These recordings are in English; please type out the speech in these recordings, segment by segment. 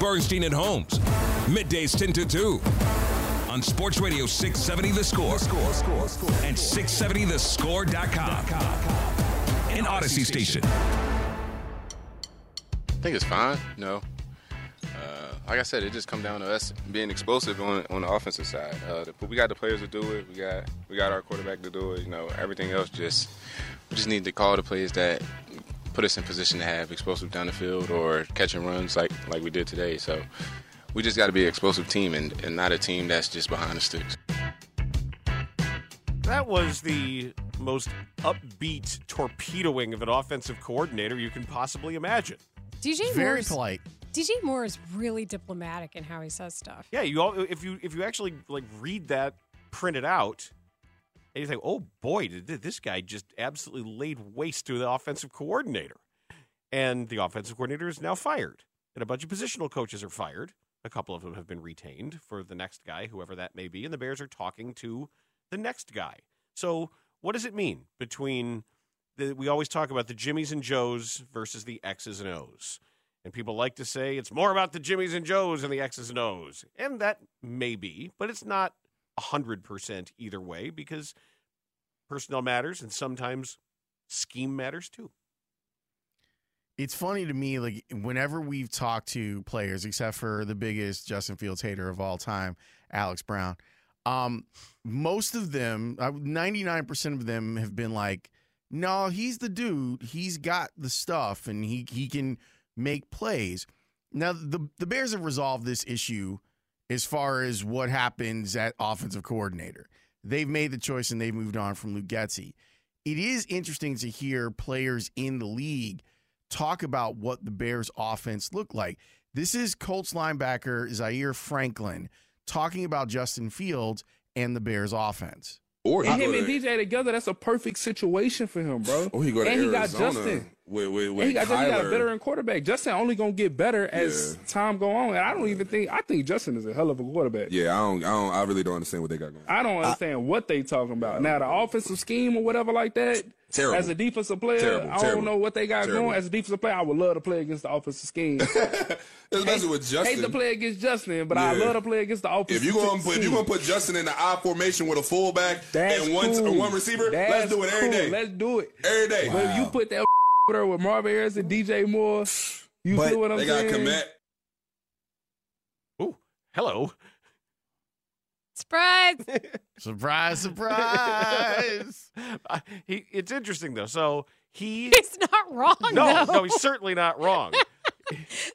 Bernstein and Holmes. Middays 10 to 2. On Sports Radio 670 The Score. score, score, score and 670thescore.com. An Audacy station. I think it's fine. No. uh, like I said, it just come down to us being explosive on on the offensive side. Uh, but we got the players to do it. We got we got our quarterback to do it. You know, everything else just we just need to call the plays that put us in position to have explosive down the field or catching runs like like we did today. So we just got to be an explosive team and, and not a team that's just behind the sticks. That was the most upbeat torpedoing of an offensive coordinator you can possibly imagine. DJ Very Moore's, polite. DJ Moore is really diplomatic in how he says stuff. Yeah, you all if you if you actually like read that printed out, and you oh boy, did this guy just absolutely laid waste to the offensive coordinator, and the offensive coordinator is now fired, and a bunch of positional coaches are fired. A couple of them have been retained for the next guy, whoever that may be, and the Bears are talking to the next guy. So, what does it mean between the, we always talk about the Jimmies and Joes versus the X's and O's? And people like to say it's more about the Jimmies and Joes and the X's and O's. And that may be, but it's not 100% either way because personnel matters and sometimes scheme matters too. It's funny to me, like whenever we've talked to players, except for the biggest Justin Fields hater of all time, Alex Brown, um, most of them, ninety nine percent of them, have been like, "No, he's the dude. He's got the stuff, and he he can make plays." Now, the the Bears have resolved this issue as far as what happens at offensive coordinator. They've made the choice and they've moved on from Luke Getsy. It is interesting to hear players in the league talk about what the Bears offense looked like. This is Colts linebacker Zaire Franklin talking about Justin Fields and the Bears offense. Or and he him go and DJ together, that's a perfect situation for him, bro. Or he go to and he got Arizona Justin. With with, with And he got, Justin, he got a Kyler. veteran quarterback. Justin only gonna get better as Yeah. time go on. And I don't even think I think Justin is a hell of a quarterback. Yeah, I don't, I don't, I really don't understand what they got going. On. I don't understand what they talking about. Now the offensive scheme or whatever like that. Terrible. As a defensive player, Terrible, I don't terrible, know what they got terrible. going. As a defensive player, I would love to play against the offensive scheme. Especially with Justin. Hate to play against Justin, but I Yeah. love to play against the offensive If you gonna put, if you scheme. gonna put Justin in the I formation with a fullback That's and one cool. one receiver, That's let's do it every cool. day. Let's do it. Every day. But if you put that over there with Marvin Harris and DJ Moore, you But feel what I'm they got saying? Komet. Oh, hello. Surprise! Surprise, surprise. Uh, he, it's interesting though. So he He's not wrong. no, though. no, he's certainly not wrong.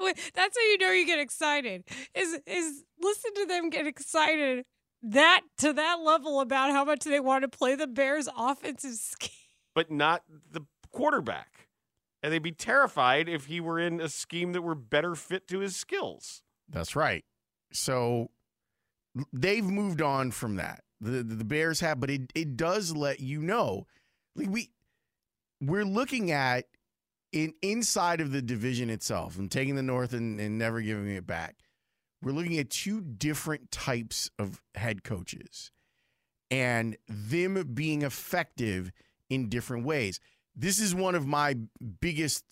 Wait, That's how you know you get excited. Is is listen to them get excited that to that level about how much they want to play the Bears offensive scheme. but not the quarterback. And they'd be terrified if he were in a scheme that were better fit to his skills. That's right. So they've moved on from that. The the, Bears have, but it it does let you know, like we we're looking at in inside of the division itself and taking the North and, and never giving it back. We're looking at two different types of head coaches and them being effective in different ways. This is one of my biggest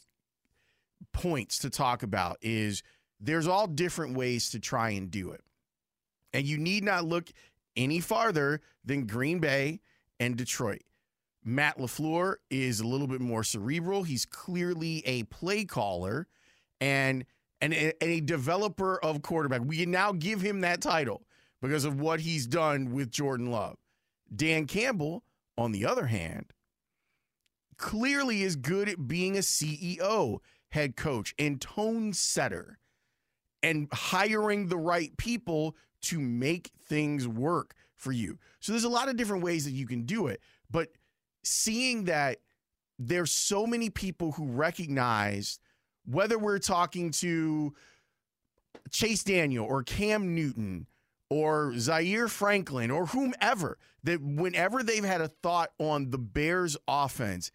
points to talk about is there's all different ways to try and do it. And you need not look any farther than Green Bay and Detroit. Matt LaFleur is a little bit more cerebral. He's clearly a play caller and and a, and a developer of quarterback. We can now give him that title because of what he's done with Jordan Love. Dan Campbell, on the other hand, clearly is good at being a CEO, head coach, and tone setter and hiring the right people to make things work for you. So there's a lot of different ways that you can do it, but seeing that there's so many people who recognize whether we're talking to Chase Daniel or Cam Newton or Zaire Franklin or whomever that whenever they've had a thought on the Bears offense,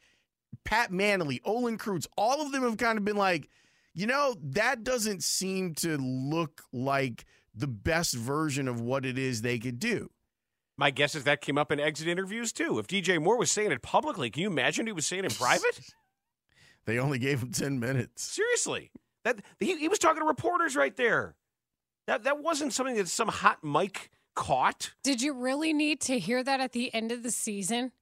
Pat Mannelly, Olin Kreutz, all of them have kind of been like, you know, that doesn't seem to look like the best version of what it is they could do. My guess is that came up in exit interviews too. If DJ Moore was saying it publicly, can you imagine he was saying it in private? They only gave him 10 minutes. Seriously. That he, he was talking to reporters right there. That that wasn't something that some hot mic caught. Did you really need to hear that at the end of the season?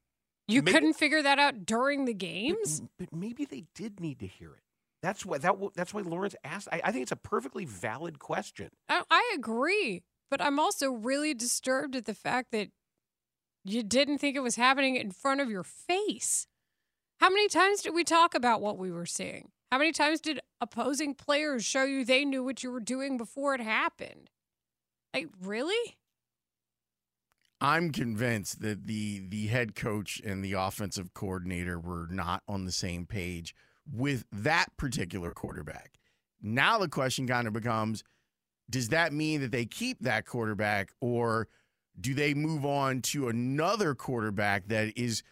You Maybe- couldn't figure that out during the games? But, but maybe they did need to hear it. That's why that that's why Laurence asked. I, I think it's a perfectly valid question. I, I agree, but I'm also really disturbed at the fact that you didn't think it was happening in front of your face. How many times did we talk about what we were seeing? How many times did opposing players show you they knew what you were doing before it happened? Like, really? I'm convinced that the the head coach and the offensive coordinator were not on the same page with that particular quarterback. Now the question kind of becomes does that mean that they keep that quarterback or do they move on to another quarterback that is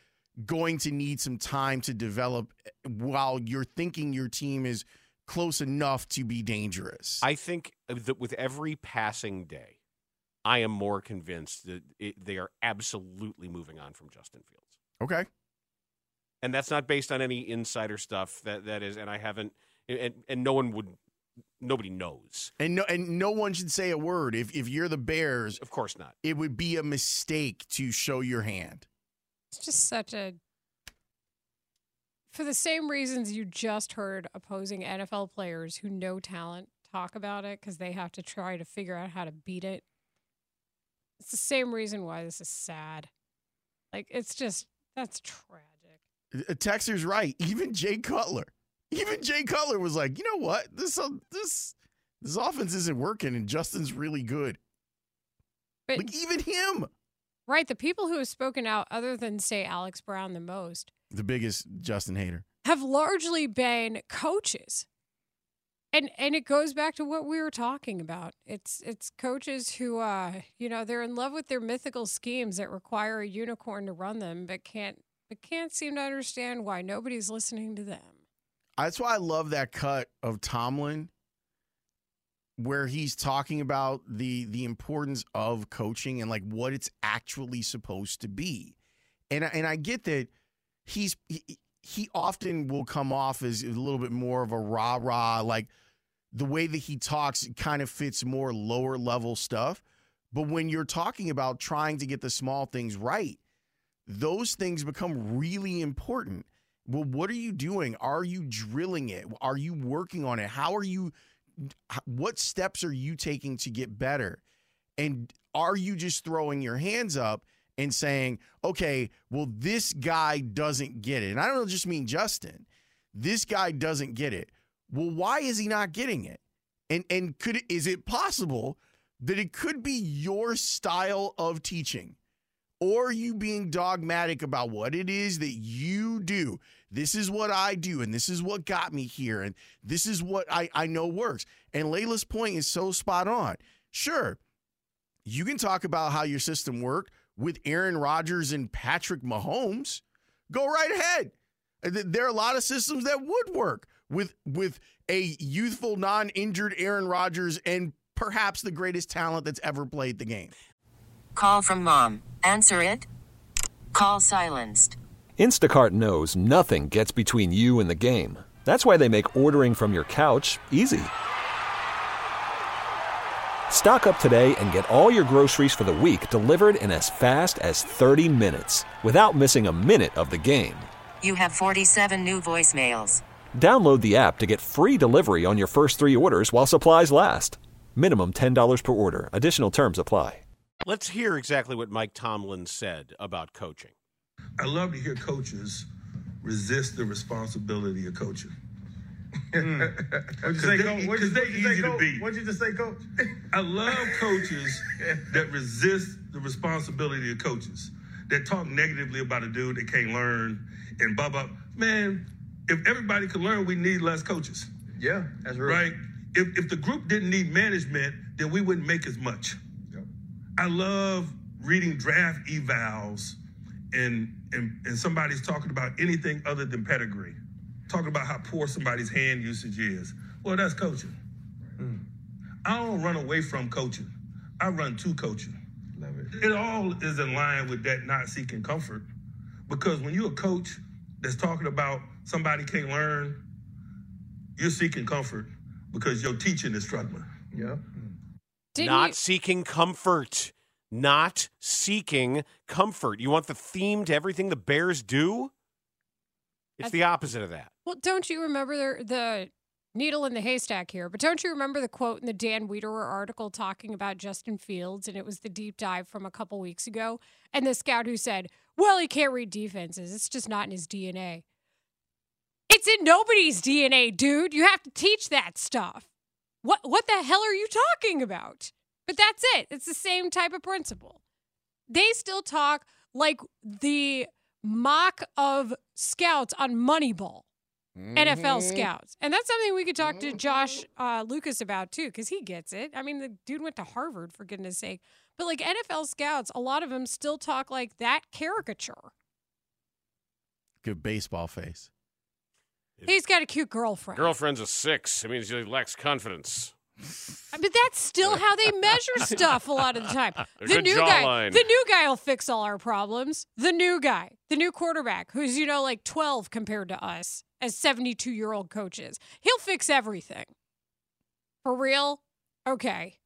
going to need some time to develop eh, while you're thinking your team is close enough to be dangerous? I think uh, that with every passing day, I am more convinced that it, they are absolutely moving on from Justin Fields. okay. and that's not based on any insider stuff. That that is, and I haven't, and and no one would, nobody knows. And no and no one should say a word. If if you're the Bears, Of course not. it would be a mistake to show your hand. It's just such a. For the same reasons you just heard opposing NFL players who know talent talk about it because they have to try to figure out how to beat it. It's the same reason why this is sad. Like, it's just, that's tragic. A Texter's right. Even Jay Cutler, even Jay Cutler was like, you know what? This uh, this this offense isn't working, and Justin's really good. But, Like even him, right, the people who have spoken out, other than, say, Alex Brown the most, the biggest Justin hater. have largely been coaches. And and it goes back to what we were talking about. It's it's coaches who uh you know, they're in love with their mythical schemes that require a unicorn to run them but can't but can't seem to understand why nobody's listening to them. That's why I love that cut of Tomlin where he's talking about the the importance of coaching and like what it's actually supposed to be. And and I get that he's he, he often will come off as a little bit more of a rah-rah like the way that he talks kind of fits more lower level stuff. But when you're talking about trying to get the small things right, those things become really important. Well, what are you doing? Are you drilling it? Are you working on it? How are you? What steps are you taking to get better? And are you just throwing your hands up and saying, okay, well, this guy doesn't get it? And I don't just mean Justin. This guy doesn't get it. Well, why is he not getting it? And and could is it possible that it could be your style of teaching? or you being dogmatic about what it is that you do. This is what I do, and this is what got me here, and this is what I, I know works. And Leila's point is so spot on. Sure, you can talk about how your system worked with Aaron Rodgers and Patrick Mahomes. Go right ahead. There are a lot of systems that would work with with a youthful, non-injured Aaron Rodgers and perhaps the greatest talent that's ever played the game. Call from mom. Answer it. Call silenced. Instacart knows nothing gets between you and the game. That's why they make ordering from your couch easy. Stock up today and get all your groceries for the week delivered in as fast as 30 minutes without missing a minute of the game. You have 47 new voicemails. Download the app to get free delivery on your first three orders while supplies last. Minimum $10 per order. Additional terms apply. Let's hear exactly what Mike Tomlin said about coaching. I love to hear coaches resist the responsibility of coaching. Hmm. What'd you say, they- coach? What'd you, 'cause what'd they you say, coach? What'd you just say, coach? I love coaches that resist the responsibility of coaches that talk negatively about a dude that can't learn and blah blah. Man, if everybody could learn, we need less coaches, Yeah, that's real. right? If if the group didn't need management, then we wouldn't make as much. Yep. I love reading draft evals and, and and somebody's talking about anything other than pedigree. Talking about how poor somebody's hand usage is. Well, that's coaching. I don't run away from coaching. I run to coaching. Love it. It all is in line with that not seeking comfort. Because when you're a coach that's talking about somebody can't learn, you're seeking comfort. because your teaching is struggling. Yeah. Didn't not you- seeking comfort. Not seeking comfort. You want the theme to everything the Bears do? It's I- the opposite of that. Well, don't you remember the, the needle in the haystack here? But don't you remember the quote in the Dan Wiederer article talking about Justin Fields? And it was the deep dive from a couple weeks ago. And the scout who said, well, he can't read defenses. It's just not in his DNA. It's in nobody's DNA, dude. You have to teach that stuff. What, what the hell are you talking about? But that's it. It's the same type of principle. They still talk like the mock of scouts on Moneyball. NFL scouts. And that's something we could talk to Josh uh, Lucas about too, because he gets it. I mean, the dude went to Harvard, for goodness sake. But like NFL scouts, a lot of them still talk like that caricature. Good baseball face. He's got a cute girlfriend. Girlfriend's a six. It means he lacks confidence. But that's still how they measure stuff a lot of the time. The new guy, jawline. the new guy will fix all our problems. The new guy, the new quarterback, who's you know like 12 compared to us as 72 year old coaches. He'll fix everything. For real? Okay.